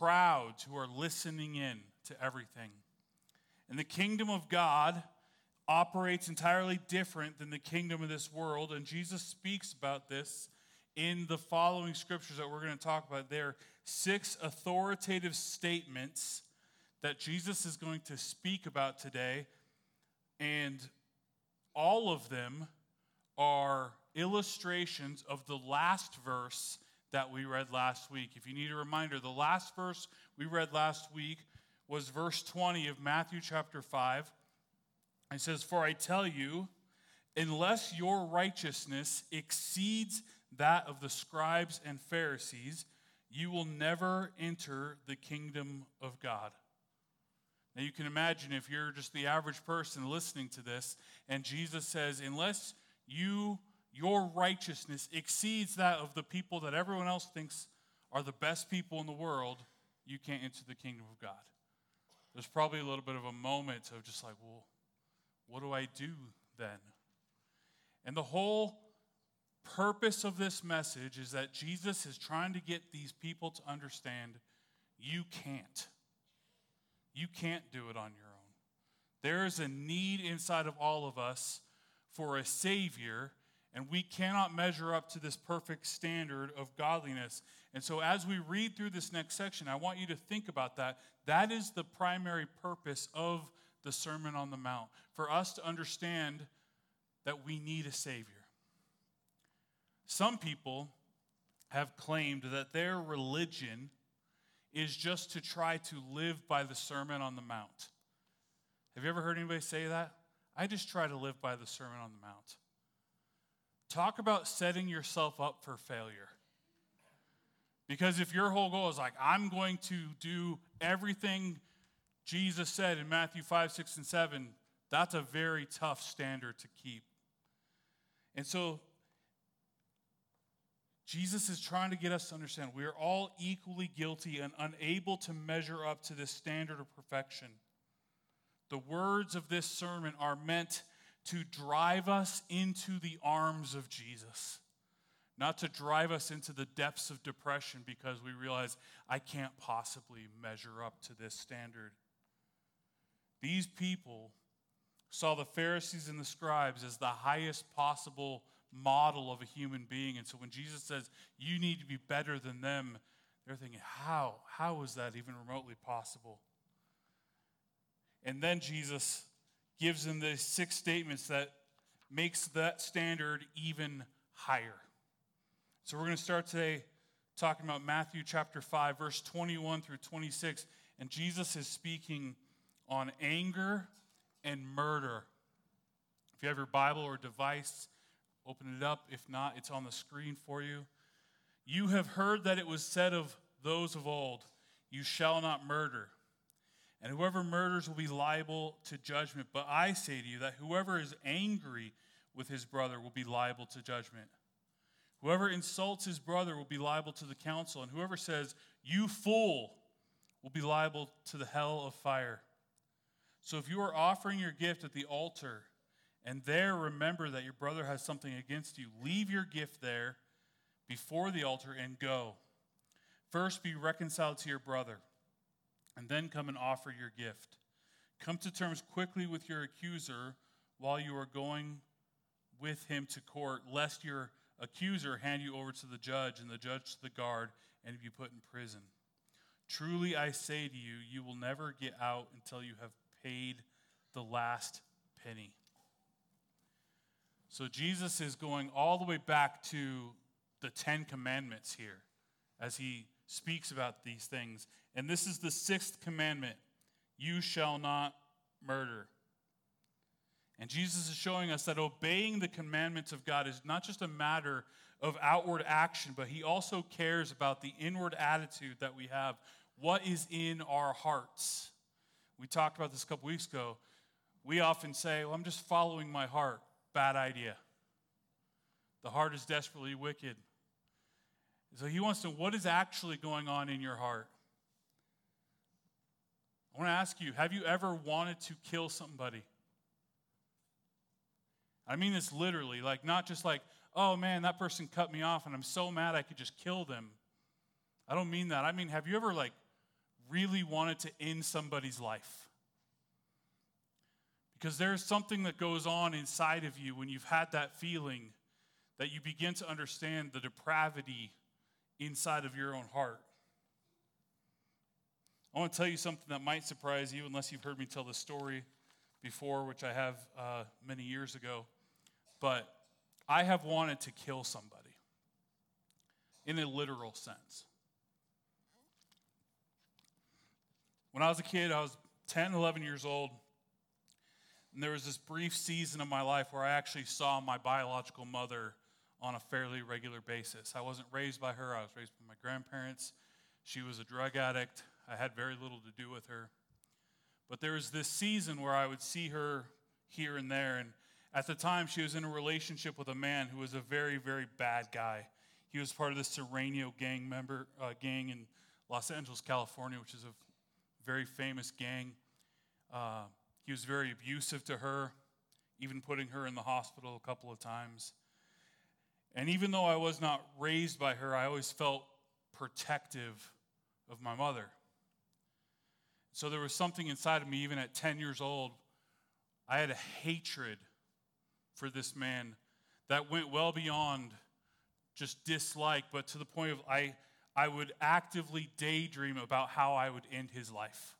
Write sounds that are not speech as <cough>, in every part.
crowds who are listening in to everything. And the kingdom of God operates entirely different than the kingdom of this world. And Jesus speaks about this in the following scriptures that we're going to talk about. There are six authoritative statements that Jesus is going to speak about today. And all of them are illustrations of the last verse that we read last week. If you need a reminder, the last verse we read last week was verse 20 of Matthew chapter 5. It says, For I tell you, unless your righteousness exceeds that of the scribes and Pharisees, you will never enter the kingdom of God. Now, you can imagine if you're just the average person listening to this, and Jesus says, Unless you your righteousness exceeds that of the people that everyone else thinks are the best people in the world, you can't enter the kingdom of God. There's probably a little bit of a moment of just like, well, what do I do then? And the whole purpose of this message is that Jesus is trying to get these people to understand you can't. You can't do it on your own. There is a need inside of all of us for a Savior and we cannot measure up to this perfect standard of godliness. And so, as we read through this next section, I want you to think about that. That is the primary purpose of the Sermon on the Mount for us to understand that we need a Savior. Some people have claimed that their religion is just to try to live by the Sermon on the Mount. Have you ever heard anybody say that? I just try to live by the Sermon on the Mount. Talk about setting yourself up for failure. Because if your whole goal is like, I'm going to do everything Jesus said in Matthew 5, 6, and 7, that's a very tough standard to keep. And so, Jesus is trying to get us to understand we are all equally guilty and unable to measure up to this standard of perfection. The words of this sermon are meant to drive us into the arms of Jesus, not to drive us into the depths of depression because we realize I can't possibly measure up to this standard. These people saw the Pharisees and the scribes as the highest possible model of a human being. And so when Jesus says, you need to be better than them, they're thinking, how? How is that even remotely possible? And then Jesus gives them the six statements that makes that standard even higher. So we're going to start today talking about Matthew chapter 5 verse 21 through 26 and Jesus is speaking on anger and murder. If you have your Bible or device, open it up. If not, it's on the screen for you. You have heard that it was said of those of old, you shall not murder and whoever murders will be liable to judgment. But I say to you that whoever is angry with his brother will be liable to judgment. Whoever insults his brother will be liable to the council, and whoever says, You fool, will be liable to the hell of fire. So if you are offering your gift at the altar, and there remember that your brother has something against you, leave your gift there before the altar and go. First be reconciled to your brother and then come and offer your gift. Come to terms quickly with your accuser while you are going with him to court, lest your accuser hand you over to the judge and the judge to the guard and be put in prison. Truly I say to you, you will never get out until you have paid the last penny. So Jesus is going all the way back to the Ten Commandments here as he speaks about these things. And this is the sixth commandment you shall not murder. And Jesus is showing us that obeying the commandments of God is not just a matter of outward action, but He also cares about the inward attitude that we have. What is in our hearts? We talked about this a couple weeks ago. We often say, Well, I'm just following my heart. Bad idea. The heart is desperately wicked. So he wants to know what is actually going on in your heart. I want to ask you have you ever wanted to kill somebody? I mean this literally, like not just like, oh man, that person cut me off and I'm so mad I could just kill them. I don't mean that. I mean, have you ever like really wanted to end somebody's life. Because there's something that goes on inside of you when you've had that feeling that you begin to understand the depravity inside of your own heart. I want to tell you something that might surprise you, unless you've heard me tell the story before, which I have uh, many years ago. But I have wanted to kill somebody in a literal sense. When I was a kid, I was 10, 11 years old, and there was this brief season of my life where I actually saw my biological mother on a fairly regular basis. I wasn't raised by her, I was raised by my grandparents. She was a drug addict. I had very little to do with her. But there was this season where I would see her here and there. And at the time, she was in a relationship with a man who was a very, very bad guy. He was part of the Serrano gang member uh, gang in Los Angeles, California, which is a very famous gang. Uh, he was very abusive to her, even putting her in the hospital a couple of times. And even though I was not raised by her, I always felt protective of my mother. So there was something inside of me, even at 10 years old, I had a hatred for this man that went well beyond just dislike, but to the point of I, I would actively daydream about how I would end his life.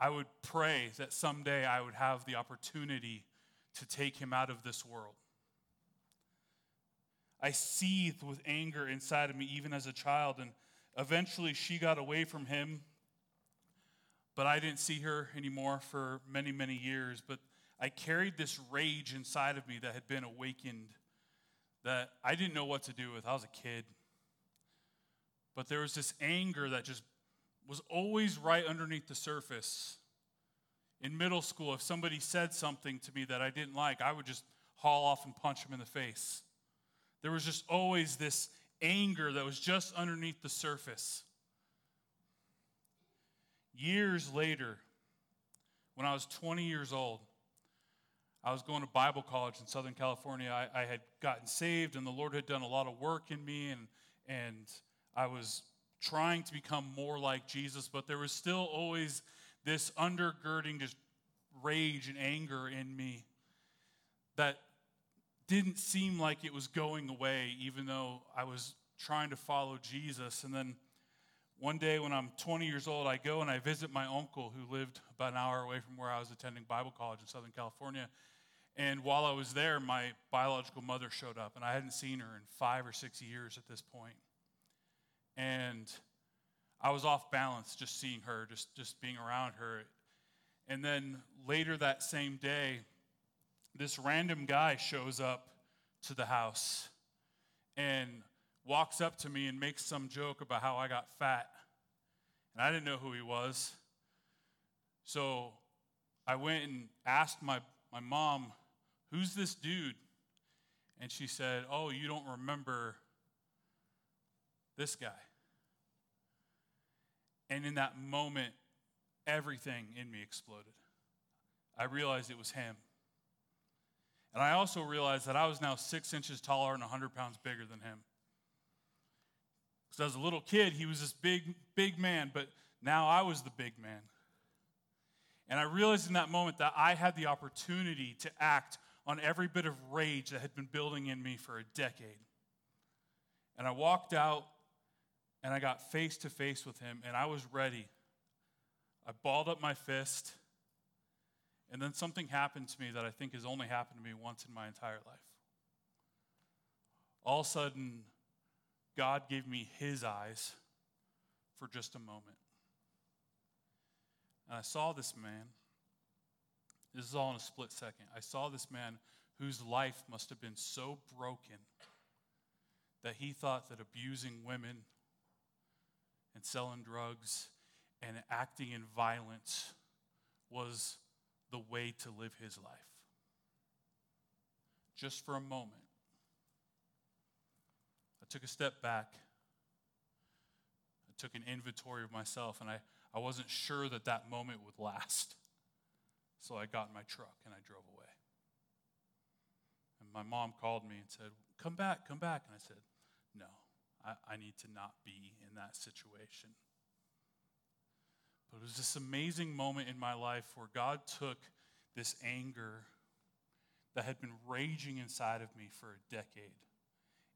I would pray that someday I would have the opportunity to take him out of this world. I seethed with anger inside of me even as a child, and eventually she got away from him but I didn't see her anymore for many, many years. But I carried this rage inside of me that had been awakened that I didn't know what to do with. I was a kid. But there was this anger that just was always right underneath the surface. In middle school, if somebody said something to me that I didn't like, I would just haul off and punch them in the face. There was just always this anger that was just underneath the surface. Years later, when I was 20 years old, I was going to Bible college in Southern California. I, I, had gotten saved, and the Lord had done a lot of work in me, and, and I was trying to become more like Jesus, but there was still always this undergirding just rage and anger in me that didn't seem like it was going away, even though I was trying to follow Jesus. And then one day when I'm 20 years old, I go and I visit my uncle who lived about an hour away from where I was attending Bible college in Southern California. And while I was there, my biological mother showed up, and I hadn't seen her in five or six years at this point. And I was off balance just seeing her, just, just being around her. And then later that same day, this random guy shows up to the house. And walks up to me and makes some joke about how I got fat. And I didn't know who he was. So I went and asked my, my mom, Who's this dude? And she said, Oh, you don't remember this guy. And in that moment, everything in me exploded. I realized it was him. And I also realized that I was now six inches taller and 100 pounds bigger than him. Because as a little kid, he was this big, big man, but now I was the big man. And I realized in that moment that I had the opportunity to act on every bit of rage that had been building in me for a decade. And I walked out and I got face to face with him, and I was ready. I balled up my fist, and then something happened to me that I think has only happened to me once in my entire life. All of a sudden, God gave me his eyes for just a moment. And I saw this man. This is all in a split second. I saw this man whose life must have been so broken that he thought that abusing women and selling drugs and acting in violence was the way to live his life. Just for a moment, I took a step back. I took an inventory of myself, and I, I wasn't sure that that moment would last. So I got in my truck and I drove away. And my mom called me and said, Come back, come back. And I said, No, I, I need to not be in that situation. But it was this amazing moment in my life where God took this anger that had been raging inside of me for a decade,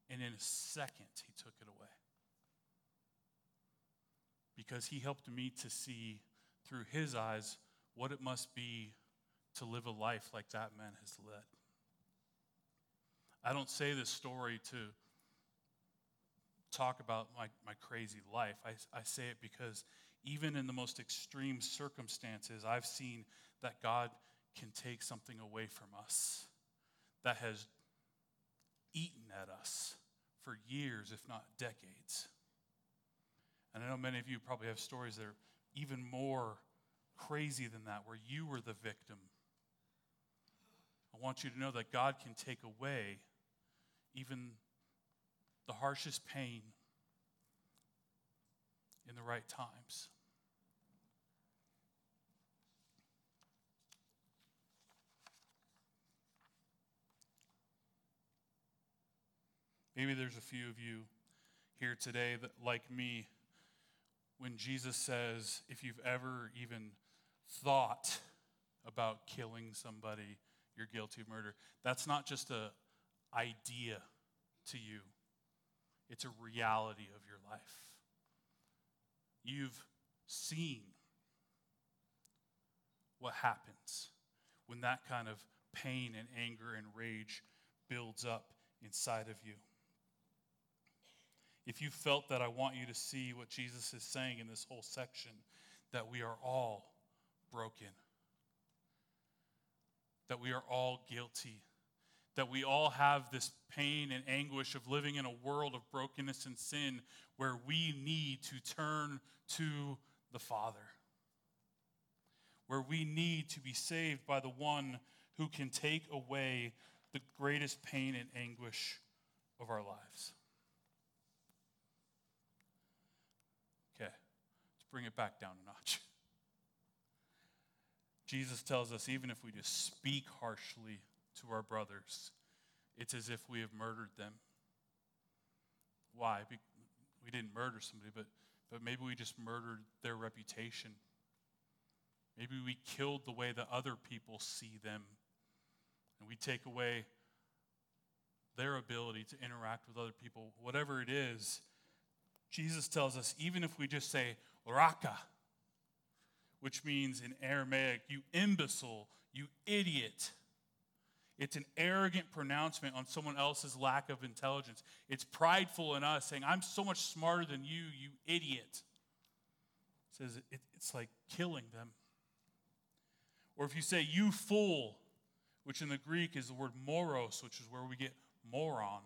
and in a second, He took it away. Because He helped me to see through His eyes what it must be to live a life like that man has led. I don't say this story to talk about my, my crazy life. I, I say it because even in the most extreme circumstances, I've seen that God can take something away from us that has eaten at us for years, if not decades. And I know many of you probably have stories that are even more crazy than that, where you were the victim. I want you to know that God can take away even the harshest pain in the right times. Maybe there's a few of you here today that, like me, when Jesus says, if you've ever even thought about killing somebody, you're guilty of murder. That's not just a idea to you. It's a reality of your life. You've seen what happens when that kind of pain and anger and rage builds up inside of you. If you felt that, I want you to see what Jesus is saying in this whole section that we are all broken, that we are all guilty, that we all have this pain and anguish of living in a world of brokenness and sin where we need to turn to the Father, where we need to be saved by the one who can take away the greatest pain and anguish of our lives. Okay, let's bring it back down a notch. <laughs> Jesus tells us even if we just speak harshly to our brothers, it's as if we have murdered them. Why? We didn't murder somebody, but, but maybe we just murdered their reputation. Maybe we killed the way that other people see them. And we take away their ability to interact with other people. Whatever it is, Jesus tells us even if we just say, Raca, which means in Aramaic, you imbecile, you idiot. It's an arrogant pronouncement on someone else's lack of intelligence. It's prideful in us saying, I'm so much smarter than you, you idiot. It says it, it's like killing them. Or if you say, you fool, which in the Greek is the word moros, which is where we get moron.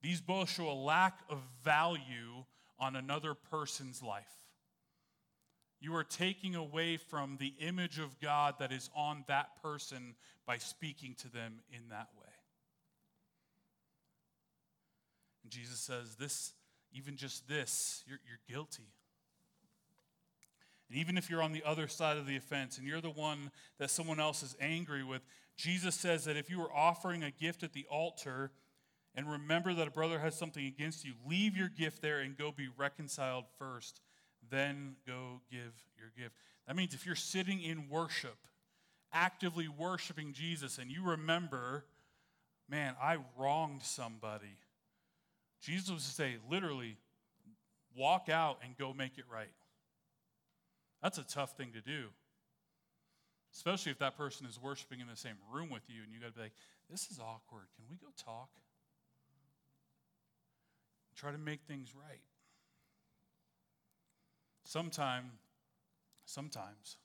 These both show a lack of value on another person's life. You are taking away from the image of God that is on that person by speaking to them in that way. And Jesus says, This, even just this, you're, you're guilty. And even if you're on the other side of the offense and you're the one that someone else is angry with, Jesus says that if you are offering a gift at the altar and remember that a brother has something against you, leave your gift there and go be reconciled first then go give your gift. That means if you're sitting in worship, actively worshiping Jesus, and you remember, man, I wronged somebody, Jesus would say, literally, walk out and go make it right. That's a tough thing to do. Especially if that person is worshiping in the same room with you and you got to be like, this is awkward. Can we go talk? Try to make things right. Sometime, sometimes,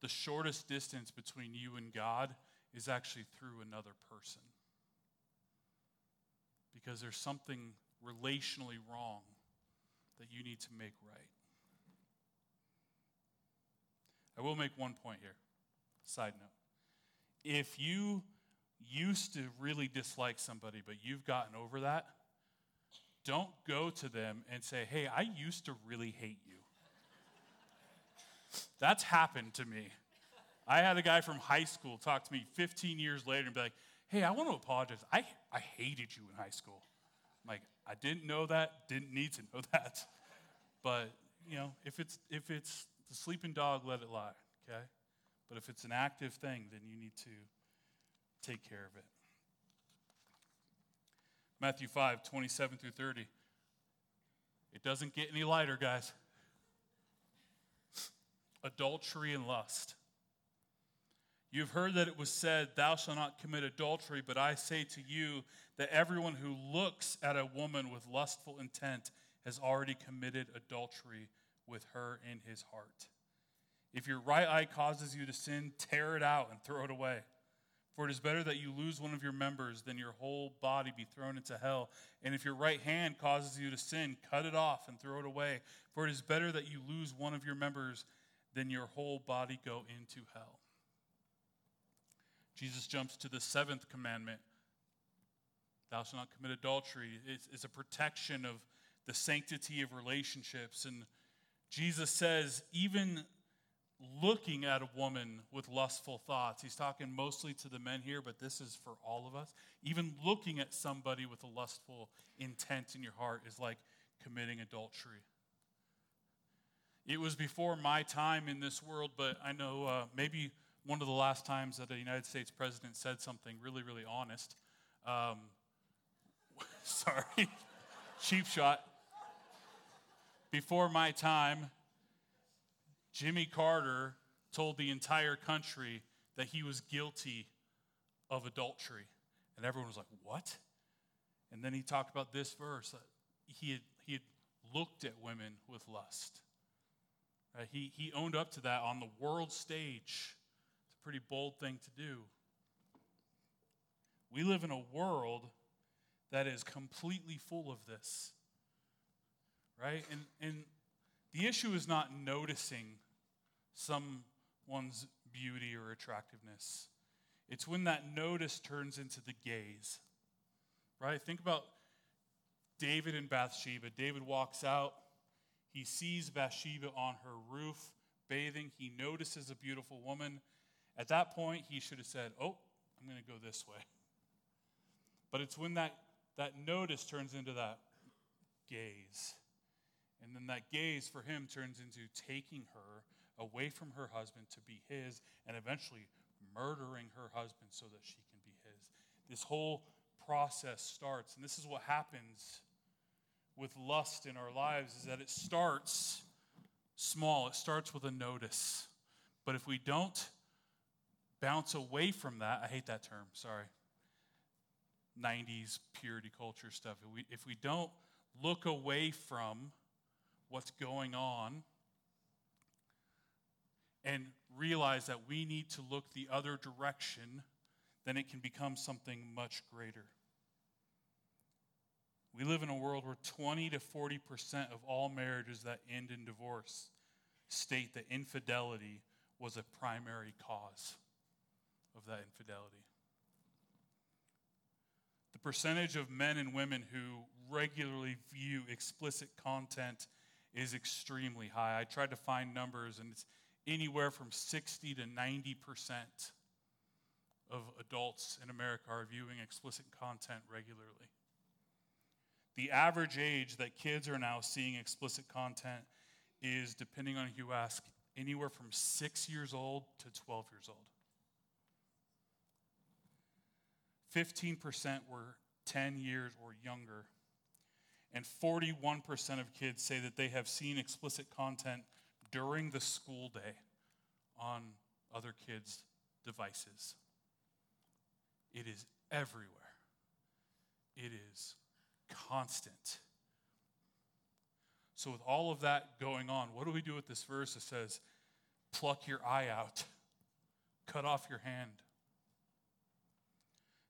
the shortest distance between you and God is actually through another person. Because there's something relationally wrong that you need to make right. I will make one point here. Side note. If you used to really dislike somebody, but you've gotten over that, don't go to them and say, hey, I used to really hate you. That's happened to me. I had a guy from high school talk to me 15 years later and be like, hey, I want to apologize. I, I hated you in high school. I'm like, I didn't know that, didn't need to know <laughs> that. But you know, if it's if it's the sleeping dog, let it lie, okay? But if it's an active thing, then you need to take care of it. Matthew 5, 27 through 30. It doesn't get any lighter, guys. Adultery and lust. You've heard that it was said, Thou shalt not commit adultery, but I say to you that everyone who looks at a woman with lustful intent has already committed adultery with her in his heart. If your right eye causes you to sin, tear it out and throw it away. For it is better that you lose one of your members than your whole body be thrown into hell. And if your right hand causes you to sin, cut it off and throw it away. For it is better that you lose one of your members than your whole body go into hell. Jesus jumps to the seventh commandment Thou shalt not commit adultery. It's, it's a protection of the sanctity of relationships. And Jesus says, even looking at a woman with lustful thoughts. He's talking mostly to the men here, but this is for all of us. Even looking at somebody with a lustful intent in your heart is like committing adultery. It was before my time in this world, but I know uh, maybe one of the last times that a United States president said something really, really honest. Um, <laughs> sorry, <laughs> cheap shot. Before my time, Jimmy Carter told the entire country that he was guilty of adultery. And everyone was like, What? And then he talked about this verse. that He had, he had looked at women with lust. Uh, he, he owned up to that on the world stage. It's a pretty bold thing to do. We live in a world that is completely full of this. Right? And, and the issue is not noticing someone's beauty or attractiveness. It's when that notice turns into the gaze. Right? Think about David and Bathsheba. David walks out, he sees Bathsheba on her roof bathing, he notices a beautiful woman. At that point, he should have said, Oh, I'm going to go this way. But it's when that, that notice turns into that gaze. And then that gaze for him turns into taking her away from her husband to be his and eventually murdering her husband so that she can be his. This whole process starts, and this is what happens with lust in our lives is that it starts small. It starts with a notice. But if we don't bounce away from that, I hate that term, sorry. 90s purity culture stuff. If we, if we don't look away from what's going on and realize that we need to look the other direction, then it can become something much greater. We live in a world where 20 to 40% of all marriages that end in divorce state that infidelity was a primary cause of that infidelity. The percentage of men and women who regularly view explicit content is extremely high. I tried to find numbers, and it's anywhere from 60 to 90 percent of adults in America are viewing explicit content regularly. The average age that kids are now seeing explicit content is, depending on who you ask, anywhere from six years old to 12 years old. 15% were 10 years or younger and 41% of kids say that they have seen explicit content during the school day on other kids' devices. It is everywhere, it is constant. So, with all of that going on, what do we do with this verse that says, pluck your eye out, cut off your hand?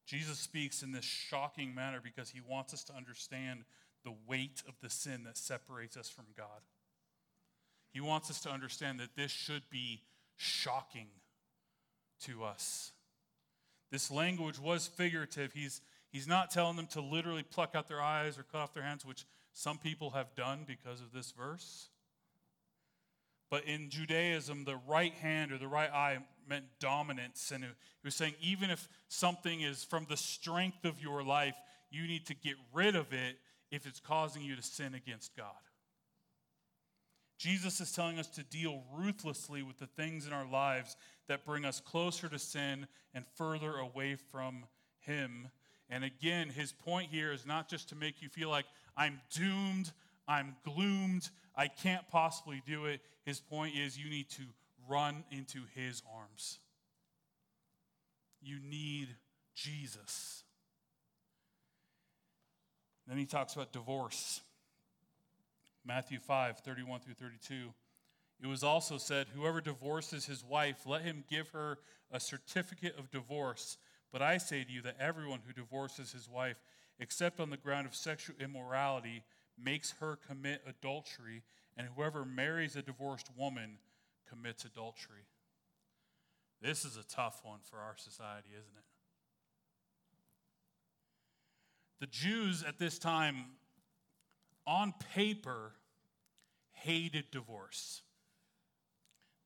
Jesus speaks in this shocking manner because he wants us to understand the weight of the sin that separates us from God. He wants us to understand that this should be shocking to us. This language was figurative. He's, he's not telling them to literally pluck out their eyes or cut off their hands, which some people have done because of this verse. But in Judaism, the right hand or the right eye meant dominance. And he was saying, even if something is from the strength of your life, you need to get rid of it if it's causing you to sin against God. Jesus is telling us to deal ruthlessly with the things in our lives that bring us closer to sin and further away from Him. And again, his point here is not just to make you feel like I'm doomed, I'm gloomed, I can't possibly do it. His point is you need to run into his arms. You need Jesus. Then he talks about divorce. Matthew 5, 31 through 32. It was also said, Whoever divorces his wife, let him give her a certificate of divorce. But I say to you that everyone who divorces his wife, except on the ground of sexual immorality, makes her commit adultery, and whoever marries a divorced woman commits adultery. This is a tough one for our society, isn't it? The Jews at this time, on paper, hated divorce.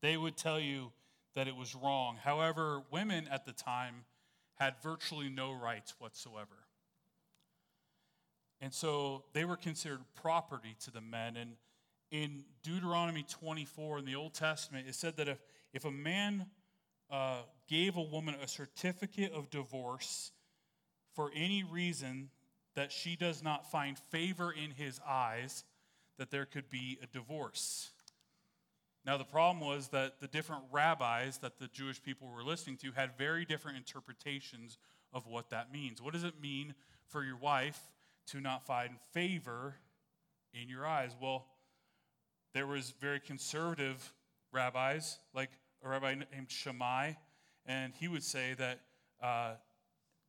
They would tell you that it was wrong. However, women at the time had virtually no rights whatsoever. And so they were considered property to the men. And in Deuteronomy 24 in the Old Testament, it said that if, if a man uh, gave a woman a certificate of divorce for any reason that she does not find favor in his eyes, that there could be a divorce. Now, the problem was that the different rabbis that the Jewish people were listening to had very different interpretations of what that means. What does it mean for your wife to not find favor in your eyes? Well, there was very conservative rabbis, like a rabbi named Shammai, and he would say that uh,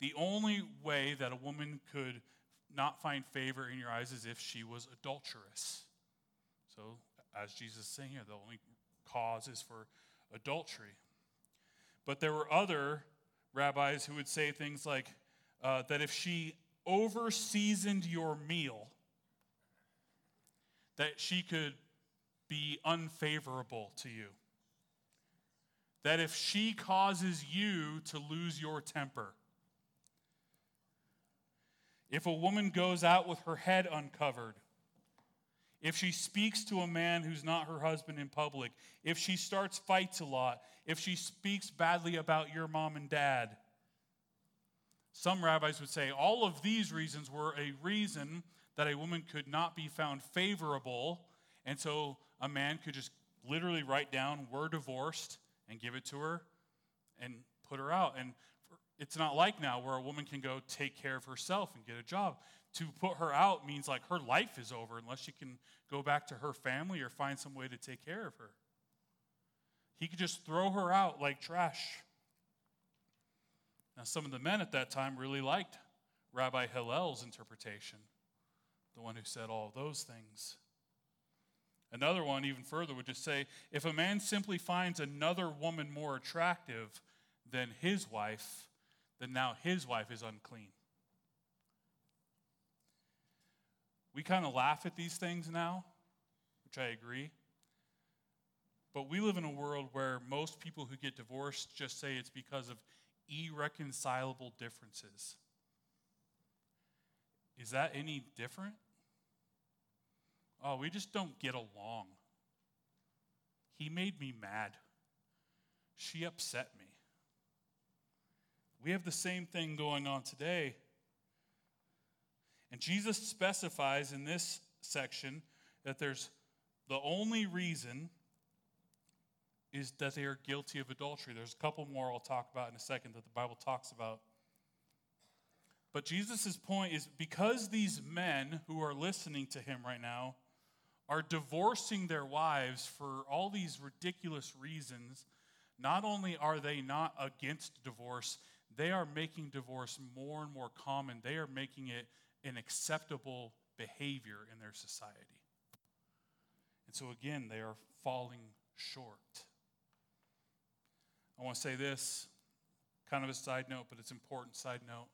the only way that a woman could not find favor in your eyes as if she was adulterous. So as Jesus is saying here, the only cause is for adultery. But there were other rabbis who would say things like uh, that if she over seasoned your meal, that she could be unfavorable to you. That if she causes you to lose your temper, if a woman goes out with her head uncovered, if she speaks to a man who's not her husband in public, if she starts fights a lot, if she speaks badly about your mom and dad. Some rabbis would say all of these reasons were a reason that a woman could not be found favorable, and so a man could just literally write down, We're divorced, and give it to her and put her out. And it's not like now where a woman can go take care of herself and get a job to put her out means like her life is over unless she can go back to her family or find some way to take care of her. He could just throw her out like trash. Now, some of the men at that time really liked Rabbi Hillel's interpretation, the one who said all those things. Another one, even further, would just say if a man simply finds another woman more attractive than his wife, then now his wife is unclean. We kind of laugh at these things now, which I agree. But we live in a world where most people who get divorced just say it's because of irreconcilable differences. Is that any different? Oh, we just don't get along. He made me mad. She upset me. We have the same thing going on today. And Jesus specifies in this section that there's the only reason is that they are guilty of adultery. There's a couple more I'll talk about in a second that the Bible talks about. But Jesus' point is because these men who are listening to him right now are divorcing their wives for all these ridiculous reasons, not only are they not against divorce, they are making divorce more and more common. They are making it an acceptable behavior in their society. And so, again, they are falling short. I want to say this, kind of a side note, but it's important side note.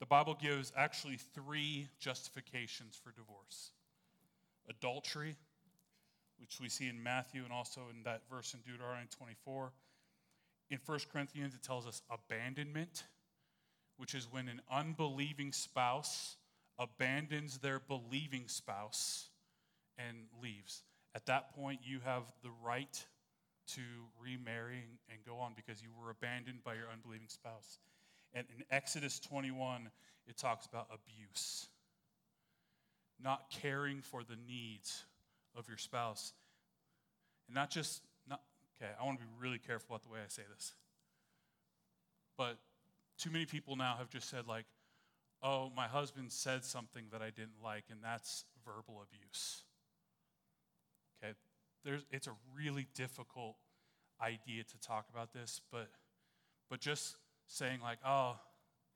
The Bible gives actually three justifications for divorce adultery, which we see in Matthew and also in that verse in Deuteronomy 24. In 1 Corinthians, it tells us abandonment which is when an unbelieving spouse abandons their believing spouse and leaves. at that point, you have the right to remarry and go on because you were abandoned by your unbelieving spouse. And in Exodus 21, it talks about abuse, not caring for the needs of your spouse. And not just, okay, I want to be really careful about the way I say this. But too many people now have just said, like, oh, my husband said something that I didn't like, and that's verbal abuse. Okay, There's, it's a really difficult idea to talk about this, but, but just saying, like, oh,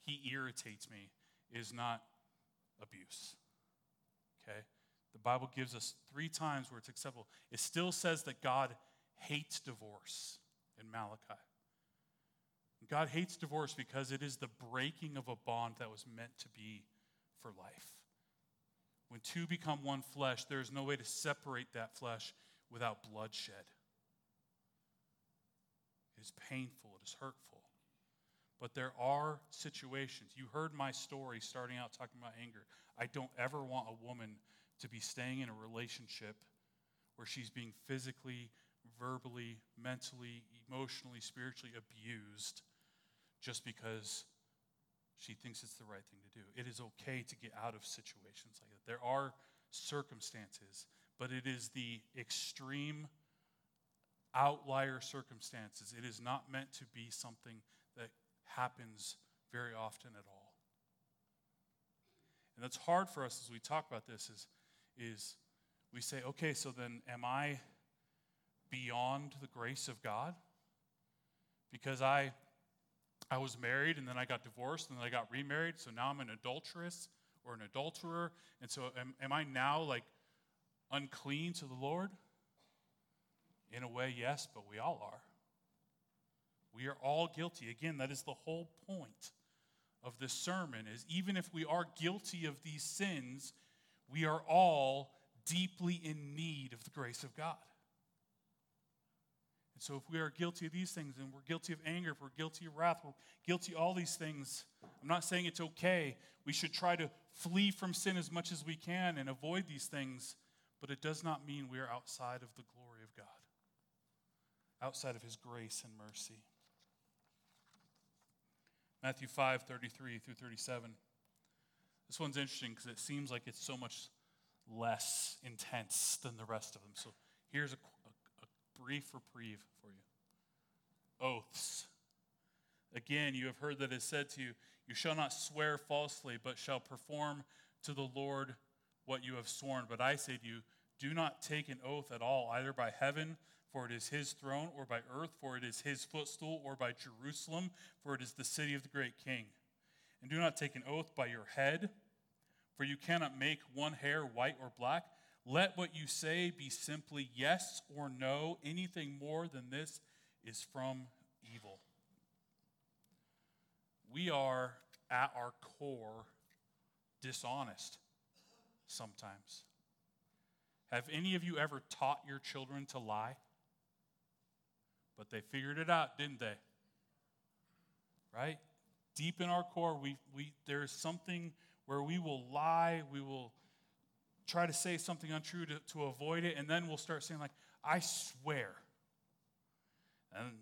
he irritates me is not abuse. Okay? The Bible gives us three times where it's acceptable. It still says that God hates divorce in Malachi. God hates divorce because it is the breaking of a bond that was meant to be for life. When two become one flesh, there is no way to separate that flesh without bloodshed. It is painful, it is hurtful. But there are situations. You heard my story starting out talking about anger. I don't ever want a woman to be staying in a relationship where she's being physically, verbally, mentally, emotionally, spiritually abused just because she thinks it's the right thing to do. It is okay to get out of situations like that. There are circumstances, but it is the extreme outlier circumstances. It is not meant to be something that happens very often at all. And that's hard for us as we talk about this is, is we say, okay, so then am I beyond the grace of God? Because I I was married and then I got divorced and then I got remarried, so now I'm an adulteress or an adulterer. And so am, am I now like unclean to the Lord? In a way, yes, but we all are. We are all guilty. Again, that is the whole point of this sermon is even if we are guilty of these sins, we are all deeply in need of the grace of God. And so, if we are guilty of these things, and we're guilty of anger, if we're guilty of wrath, we're guilty of all these things, I'm not saying it's okay. We should try to flee from sin as much as we can and avoid these things, but it does not mean we are outside of the glory of God, outside of His grace and mercy. Matthew 5 33 through 37. This one's interesting because it seems like it's so much less intense than the rest of them. So here's a brief reprieve for you. Oaths. Again, you have heard that it is said to you, You shall not swear falsely, but shall perform to the Lord what you have sworn. But I say to you, do not take an oath at all, either by heaven, for it is his throne, or by earth, for it is his footstool, or by Jerusalem, for it is the city of the great king. And do not take an oath by your head, for you cannot make one hair white or black. Let what you say be simply yes or no. Anything more than this is from evil. We are, at our core, dishonest sometimes. Have any of you ever taught your children to lie? But they figured it out, didn't they? Right? Deep in our core, we, we, there is something where we will lie, we will try to say something untrue to, to avoid it, and then we'll start saying, like, I swear. And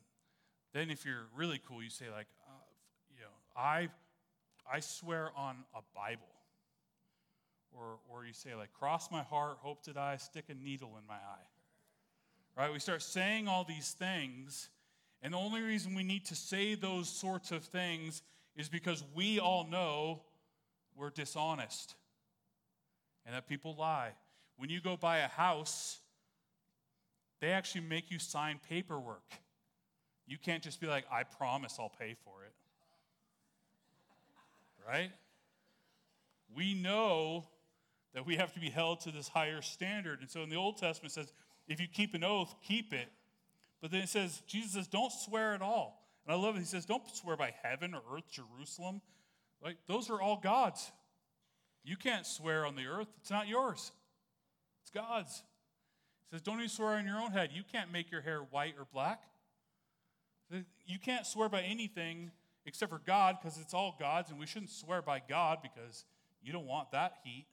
then if you're really cool, you say, like, uh, you know, I, I swear on a Bible. Or, or you say, like, cross my heart, hope to die, stick a needle in my eye. Right? We start saying all these things, and the only reason we need to say those sorts of things is because we all know we're dishonest and that people lie. When you go buy a house, they actually make you sign paperwork. You can't just be like, I promise I'll pay for it. Right? We know that we have to be held to this higher standard. And so in the Old Testament, it says, if you keep an oath, keep it. But then it says, Jesus says, don't swear at all. And I love it. He says, don't swear by heaven or earth, Jerusalem. Like, those are all God's. You can't swear on the earth, it's not yours, it's God's. He says, Don't even swear on your own head. You can't make your hair white or black. You can't swear by anything except for God because it's all God's, and we shouldn't swear by God because you don't want that heat.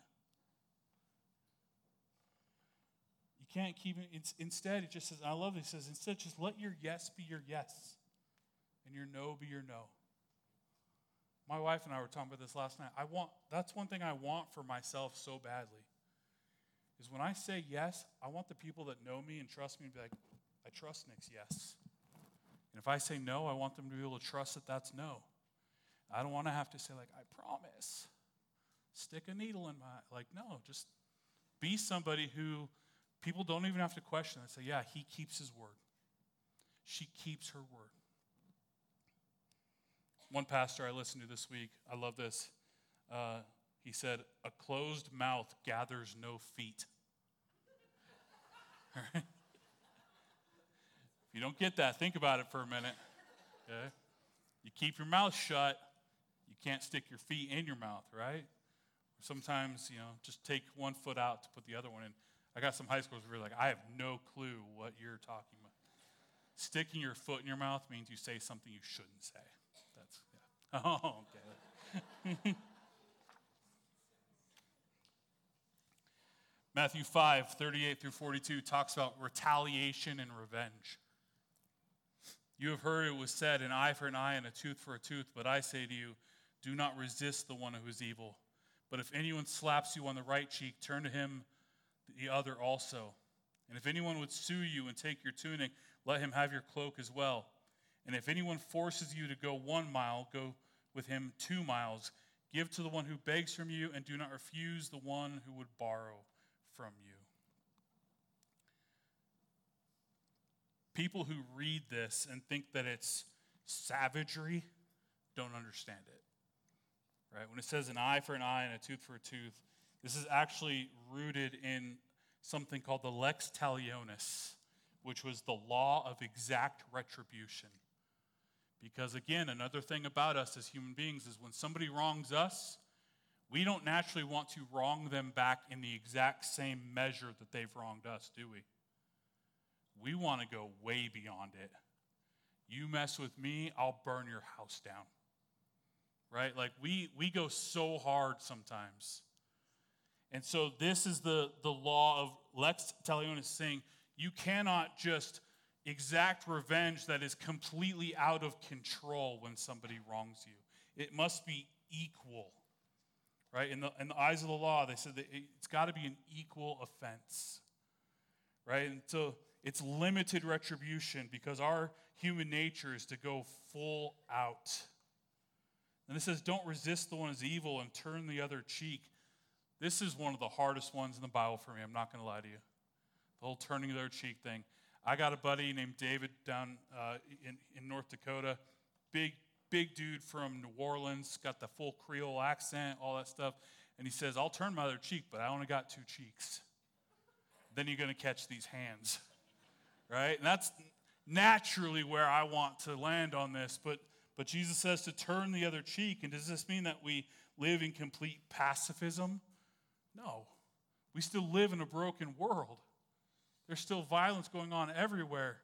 You can't keep it. Instead, it just says, I love it. It says, instead, just let your yes be your yes and your no be your no. My wife and I were talking about this last night. I want, that's one thing I want for myself so badly. Is when I say yes, I want the people that know me and trust me to be like, I trust Nick's yes. And if I say no, I want them to be able to trust that that's no. I don't want to have to say, like, I promise. Stick a needle in my, like, no, just be somebody who people don't even have to question. They say, yeah, he keeps his word. She keeps her word. One pastor I listened to this week, I love this. Uh, he said, A closed mouth gathers no feet. <laughs> if you don't get that, think about it for a minute. Okay? You keep your mouth shut, you can't stick your feet in your mouth, right? Sometimes, you know, just take one foot out to put the other one in. I got some high schoolers who are like, I have no clue what you're talking about. Sticking your foot in your mouth means you say something you shouldn't say. <laughs> Oh, okay. <laughs> Matthew 5, 38 through 42 talks about retaliation and revenge. You have heard it was said, an eye for an eye and a tooth for a tooth, but I say to you, do not resist the one who is evil. But if anyone slaps you on the right cheek, turn to him the other also. And if anyone would sue you and take your tunic, let him have your cloak as well. And if anyone forces you to go one mile, go with him two miles. Give to the one who begs from you, and do not refuse the one who would borrow from you. People who read this and think that it's savagery don't understand it. Right? When it says an eye for an eye and a tooth for a tooth, this is actually rooted in something called the lex talionis, which was the law of exact retribution. Because again, another thing about us as human beings is when somebody wrongs us, we don't naturally want to wrong them back in the exact same measure that they've wronged us, do we? We want to go way beyond it. You mess with me, I'll burn your house down. Right? Like we we go so hard sometimes. And so this is the, the law of Lex Talionis saying you cannot just exact revenge that is completely out of control when somebody wrongs you. It must be equal right? In the, in the eyes of the law, they said that it's got to be an equal offense, right? And so it's limited retribution because our human nature is to go full out. And it says, don't resist the one who's evil and turn the other cheek. This is one of the hardest ones in the Bible for me. I'm not going to lie to you. The whole turning the other cheek thing. I got a buddy named David down uh, in, in North Dakota, big big dude from New Orleans, got the full Creole accent, all that stuff. And he says, I'll turn my other cheek, but I only got two cheeks. Then you're going to catch these hands, right? And that's naturally where I want to land on this. But, but Jesus says to turn the other cheek. And does this mean that we live in complete pacifism? No. We still live in a broken world. There's still violence going on everywhere.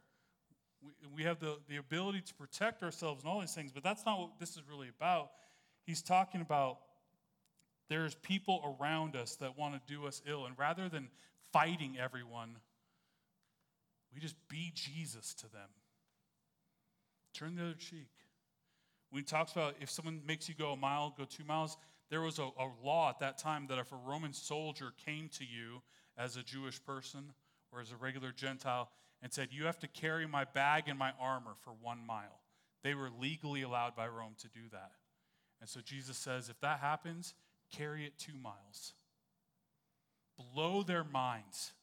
We, we have the, the ability to protect ourselves and all these things, but that's not what this is really about. He's talking about there's people around us that want to do us ill, and rather than fighting everyone, we just be Jesus to them. Turn the other cheek. When he talks about if someone makes you go a mile, go two miles, there was a, a law at that time that if a Roman soldier came to you as a Jewish person or as a regular Gentile, and said, You have to carry my bag and my armor for one mile. They were legally allowed by Rome to do that. And so Jesus says, If that happens, carry it two miles. Blow their minds.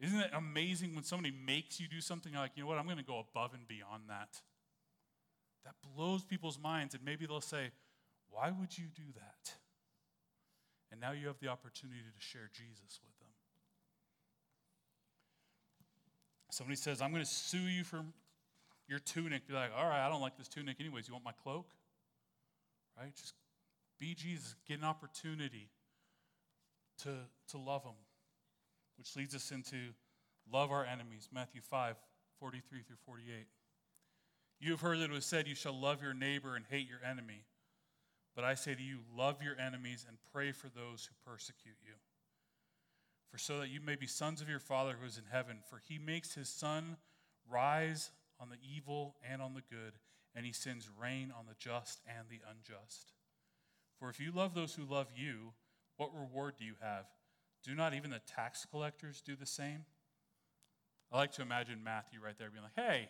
Isn't it amazing when somebody makes you do something like, you know what, I'm going to go above and beyond that? That blows people's minds, and maybe they'll say, Why would you do that? And now you have the opportunity to share Jesus with them. Somebody says, I'm going to sue you for your tunic. Be like, all right, I don't like this tunic anyways. You want my cloak? Right? Just be Jesus. Get an opportunity to, to love them, which leads us into love our enemies. Matthew 5, 43 through 48. You have heard that it was said, You shall love your neighbor and hate your enemy. But I say to you, love your enemies and pray for those who persecute you For so that you may be sons of your Father who is in heaven, for he makes his sun rise on the evil and on the good, and he sends rain on the just and the unjust. For if you love those who love you, what reward do you have? Do not even the tax collectors do the same? I like to imagine Matthew right there being like, hey.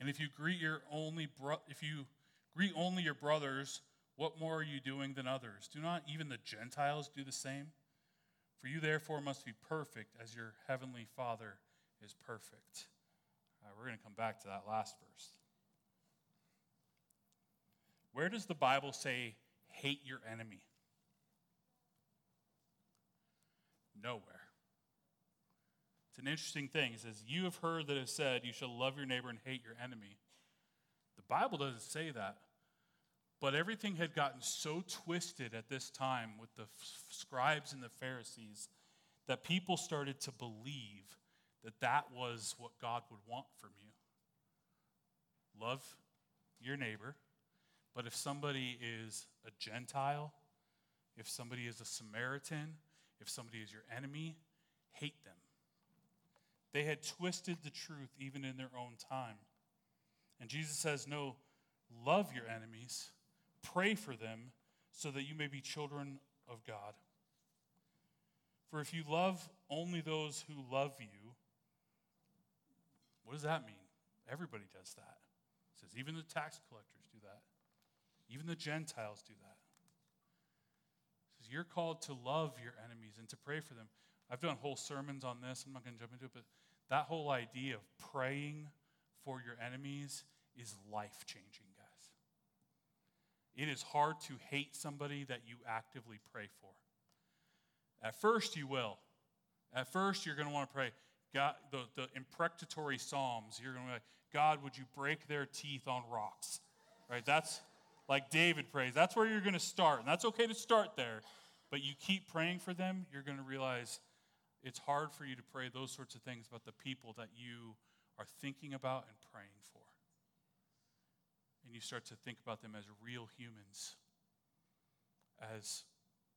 And if you greet your only bro- if you greet only your brothers, what more are you doing than others? Do not even the Gentiles do the same? For you therefore must be perfect as your heavenly Father is perfect. we're going to come back to that last verse. Where does the Bible say, hate your enemy? Nowhere. It's an interesting thing. It says, You have heard that it said, You shall love your neighbor and hate your enemy. The Bible doesn't say that. But everything had gotten so twisted at this time with the scribes and the Pharisees that people started to believe that that was what God would want from you. Love your neighbor, but if somebody is a Gentile, if somebody is a Samaritan, if somebody is your enemy, hate them. They had twisted the truth even in their own time. And Jesus says, No, love your enemies, pray for them, so that you may be children of God. For if you love only those who love you, what does that mean? Everybody does that. It says even the tax collectors do that. Even the Gentiles do that. It says you're called to love your enemies and to pray for them. I've done whole sermons on this. I'm not going to jump into it, but that whole idea of praying for your enemies is life changing, guys. It is hard to hate somebody that you actively pray for. At first, you will. At first, you're going to want to pray, God, the, the imprecatory Psalms, you're going to be like, God, would you break their teeth on rocks? Right? That's like David prays. That's where you're going to start. And that's okay to start there. But you keep praying for them, you're going to realize it's hard for you to pray those sorts of things about the people that you are thinking about and praying for. And you start to think about them as real humans, as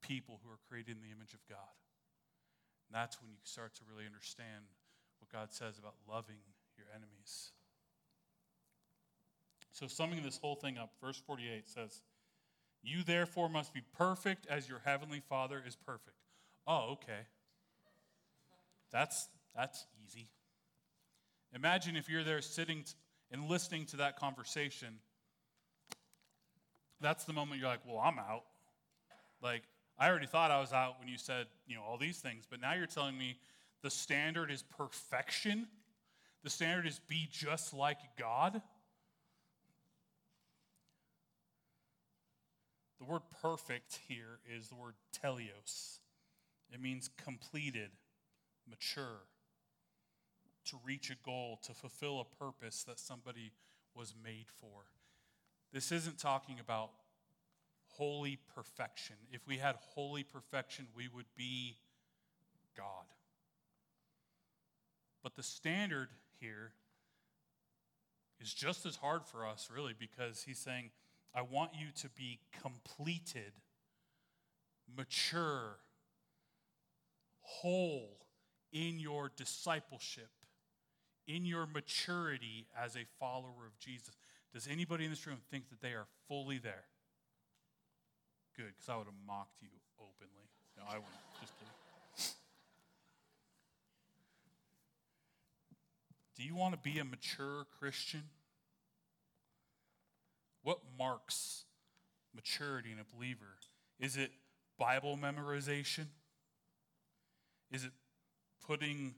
people who are created in the image of God. And that's when you start to really understand what God says about loving your enemies. So, summing this whole thing up, verse 48 says, You therefore must be perfect as your heavenly Father is perfect. Oh, okay. That's, that's easy. Imagine if you're there sitting and listening to that conversation. That's the moment you're like, Well, I'm out. Like, I already thought I was out when you said, you know, all these things, but now you're telling me the standard is perfection. The standard is be just like God. The word perfect here is the word teleios. It means completed, mature, to reach a goal, to fulfill a purpose that somebody was made for. This isn't talking about holy perfection. If we had holy perfection, we would be God. But the standard here is just as hard for us, really, because he's saying, I want you to be completed, mature, whole in your discipleship, in your maturity as a follower of Jesus. Does anybody in this room think that they are fully there? Good, because I would have mocked you openly. No, I wouldn't. Just kidding. Do you want to be a mature Christian? What marks maturity in a believer? Is it Bible memorization? Is it putting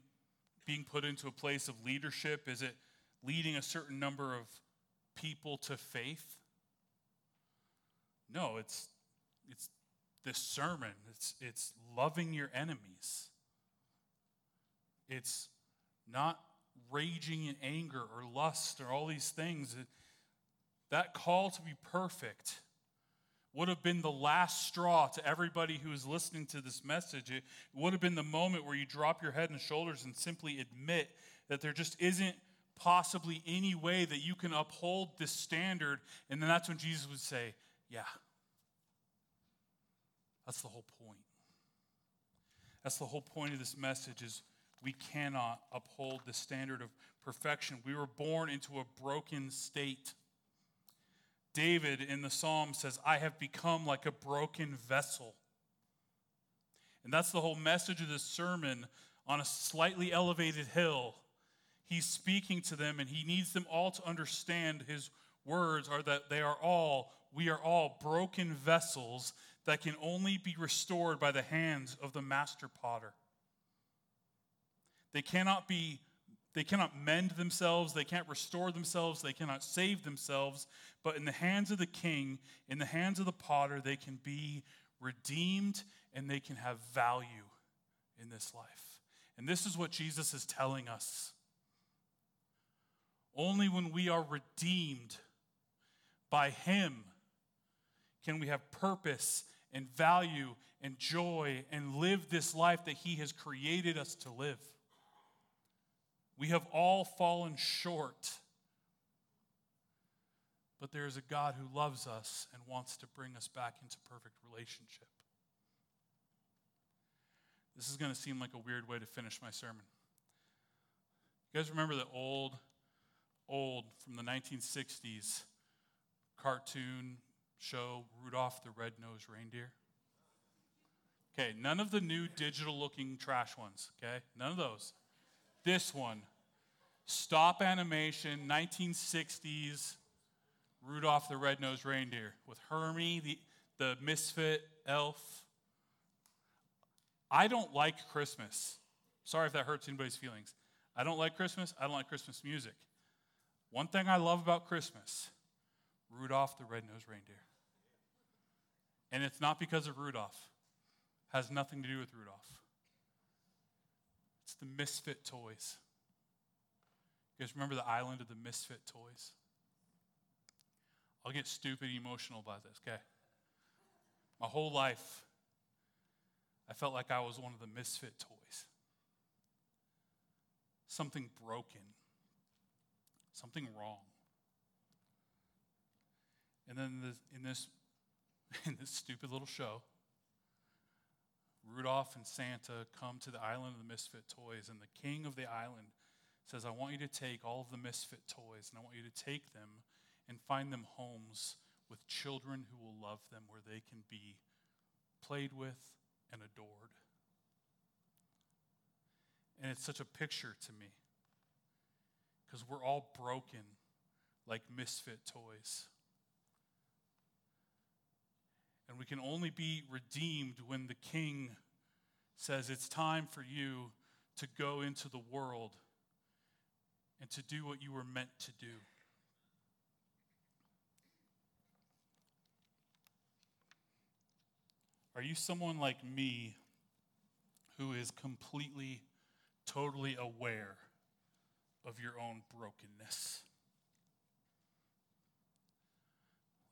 being put into a place of leadership? Is it leading a certain number of people to faith? No, it's it's this sermon. It's, it's loving your enemies. It's not raging in anger or lust or all these things. That call to be perfect would have been the last straw to everybody who is listening to this message. It would have been the moment where you drop your head and shoulders and simply admit that there just isn't possibly any way that you can uphold this standard. And then that's when Jesus would say, Yeah, That's the whole point. That's the whole point of this message is we cannot uphold the standard of perfection. We were born into a broken state. David in the psalm says, I have become like a broken vessel. And that's the whole message of this sermon on a slightly elevated hill. He's speaking to them, and he needs them all to understand his words are that they are all, we are all broken vessels that can only be restored by the hands of the master potter. They cannot be they cannot mend themselves, they can't restore themselves, they cannot save themselves, but in the hands of the king, in the hands of the potter, they can be redeemed and they can have value in this life. And this is what Jesus is telling us. Only when we are redeemed by Him can we have purpose and value and joy and live this life that He has created us to live. We have all fallen short. But there is a God who loves us and wants to bring us back into perfect relationship. This is going to seem like a weird way to finish my sermon. You guys remember the old, old from the 1960s cartoon show Rudolph the Red-Nosed Reindeer? Okay, none of the new digital looking trash ones, okay? None of those. This one, stop animation, 1960s, Rudolph the Red-Nosed Reindeer with Hermey, the, the misfit elf. I don't like Christmas. Sorry if that hurts anybody's feelings. I don't like Christmas. I don't like Christmas music. One thing I love about Christmas Rudolph the Red-Nosed Reindeer. And it's not because of Rudolph. It has nothing to do with Rudolph. It's the misfit toys. You guys remember the island of the misfit toys? I'll get stupid emotional about this, okay? My whole life, I felt like I was one of the misfit toys. Something broken, something wrong. And then in this, <laughs> in this stupid little show, Rudolph and Santa come to the island of the misfit toys, and the king of the island says, I want you to take all of the misfit toys and I want you to take them and find them homes with children who will love them where they can be played with and adored. And it's such a picture to me because we're all broken like misfit toys. And we can only be redeemed when the king says, It's time for you to go into the world and to do what you were meant to do. Are you someone like me who is completely, totally aware of your own brokenness?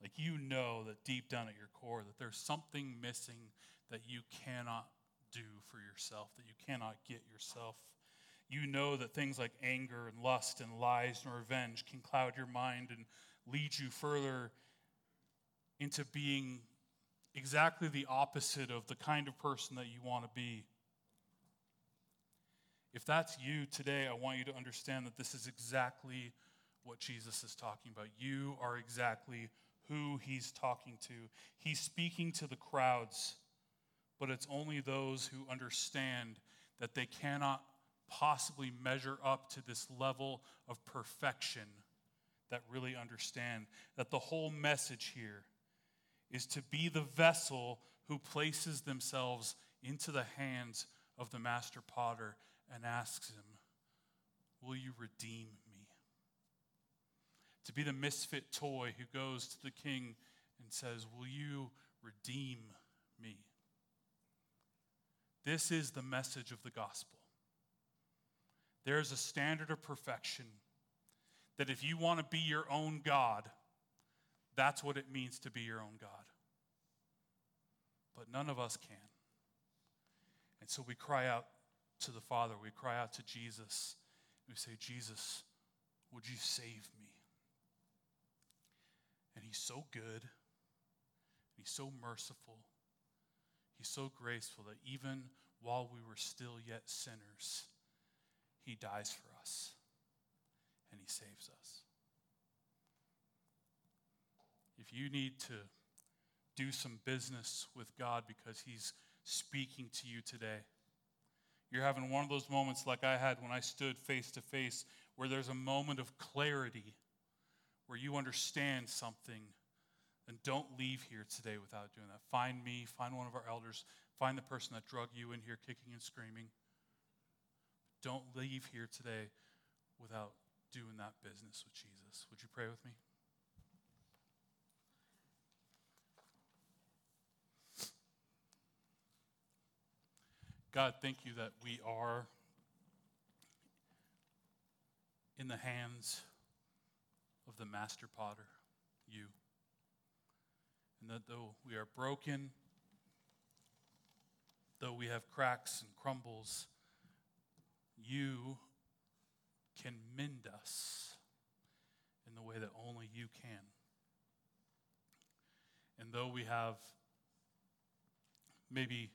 Like you know that deep down at your core that there's something missing that you cannot do for yourself, that you cannot get yourself you know that things like anger and lust and lies and revenge can cloud your mind and lead you further into being exactly the opposite of the kind of person that you want to be. If that's you today, I want you to understand that this is exactly what Jesus is talking about. You are exactly who he's talking to. He's speaking to the crowds, but it's only those who understand that they cannot possibly measure up to this level of perfection that really understand that the whole message here is to be the vessel who places themselves into the hands of the master potter and asks him, Will you redeem me? To be the misfit toy who goes to the king and says, Will you redeem me? This is the message of the gospel. There is a standard of perfection that if you want to be your own God, that's what it means to be your own God. But none of us can. And so we cry out to the Father, we cry out to Jesus, we say, Jesus, would you save me? And He's so good, He's so merciful, He's so graceful that even while we were still yet sinners, He dies for us and He saves us. If you need to do some business with God because He's speaking to you today, you're having one of those moments like I had when I stood face to face, where there's a moment of clarity, where you understand something, then don't leave here today without doing that. Find me, find one of our elders, find the person that drug you in here kicking and screaming. Don't leave here today without doing that business with Jesus. Would you pray with me? God, thank you that we are in the hands of the master potter, you. And that though we are broken, though we have cracks and crumbles, you can mend us in the way that only you can. And though we have maybe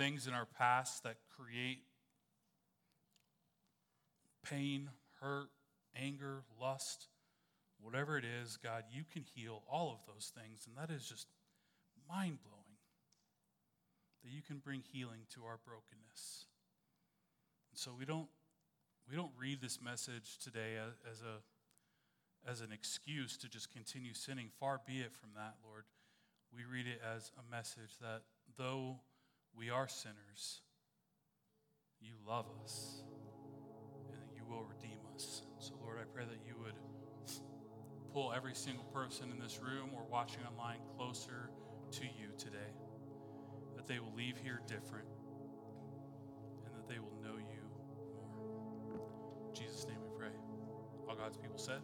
things in our past that create pain, hurt, anger, lust, whatever it is, God, you can heal all of those things. And that is just mind blowing that you can bring healing to our brokenness. And so we don't, we don't read this message today as, a, as an excuse to just continue sinning. Far be it from that, Lord. We read it as a message that though we are sinners, you love us and that you will redeem us. So, Lord, I pray that you would pull every single person in this room or watching online closer to you today, that they will leave here different and that they will know you more. In Jesus' name we pray. All God's people said,